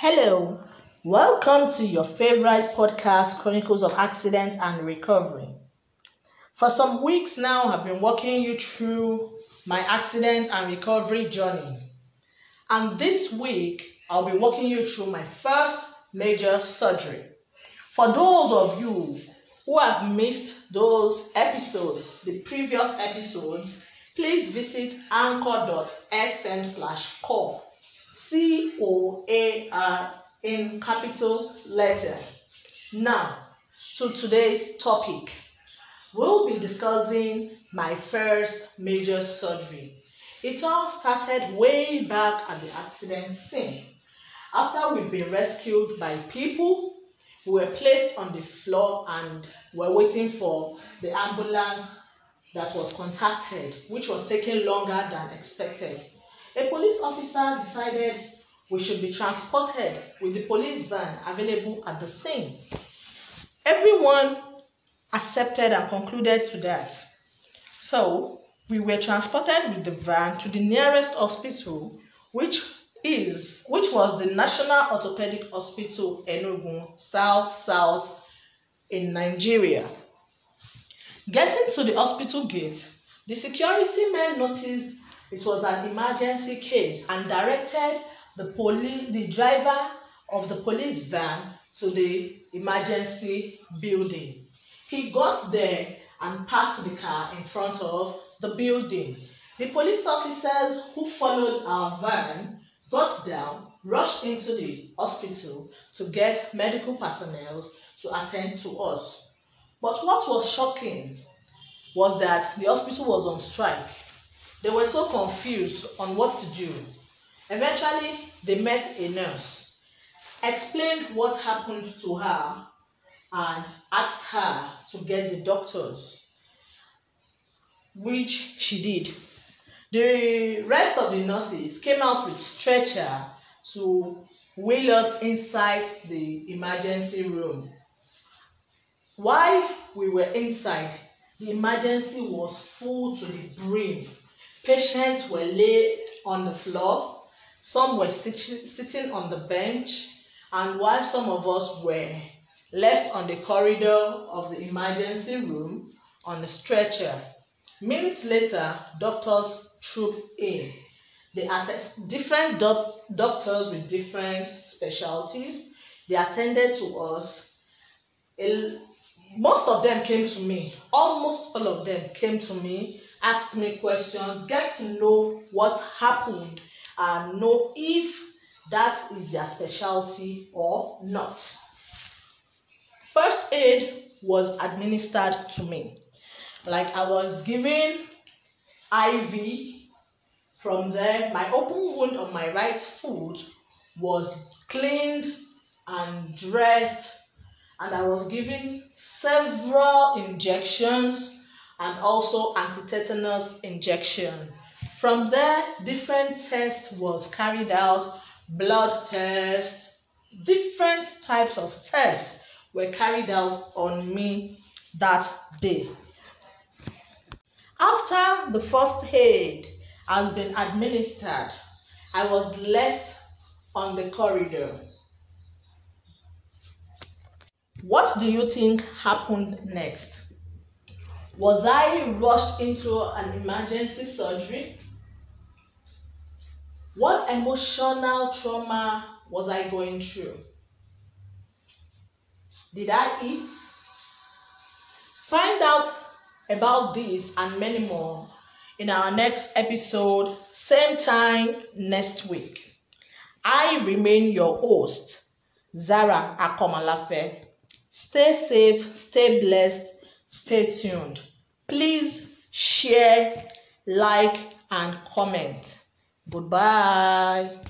Hello, welcome to your favorite podcast, Chronicles of Accident and Recovery. For some weeks now, I've been walking you through my accident and recovery journey. And this week, I'll be walking you through my first major surgery. For those of you who have missed those episodes, the previous episodes, please visit anchor.fm slash core C O A R in capital letter. Now, to today's topic. We'll be discussing my first major surgery. It all started way back at the accident scene. After we've been rescued by people, we were placed on the floor and were waiting for the ambulance that was contacted, which was taking longer than expected. A police officer decided we should be transported with the police van available at the scene. Everyone accepted and concluded to that. So we were transported with the van to the nearest hospital, which is which was the National Orthopedic Hospital Enugu, South South in Nigeria. Getting to the hospital gate, the security men noticed it was an emergency case and directed the police, the driver of the police van to the emergency building. He got there and parked the car in front of the building. The police officers who followed our van got down, rushed into the hospital to get medical personnel to attend to us. But what was shocking was that the hospital was on strike they were so confused on what to do. Eventually, they met a nurse, explained what happened to her, and asked her to get the doctors, which she did. The rest of the nurses came out with stretcher to wheel us inside the emergency room. While we were inside, the emergency was full to the brim Patients were laid on the floor, some were sit- sitting on the bench, and while some of us were left on the corridor of the emergency room on a stretcher. Minutes later, doctors trooped in. They attest different doc- doctors with different specialties. They attended to us. most of them came to me. Almost all of them came to me asked me questions, get to know what happened, and know if that is their specialty or not. First aid was administered to me. Like I was given IV. From there, my open wound on my right foot was cleaned and dressed, and I was given several injections and also anti-tetanus injection. From there, different tests was carried out, blood tests, different types of tests were carried out on me that day. After the first aid has been administered, I was left on the corridor. What do you think happened next? Was I rushed into an emergency surgery? What emotional trauma was I going through? Did I eat? Find out about this and many more in our next episode, same time next week. I remain your host, Zara Akomalafe. Stay safe, stay blessed, stay tuned. Please share, like, and comment. Goodbye.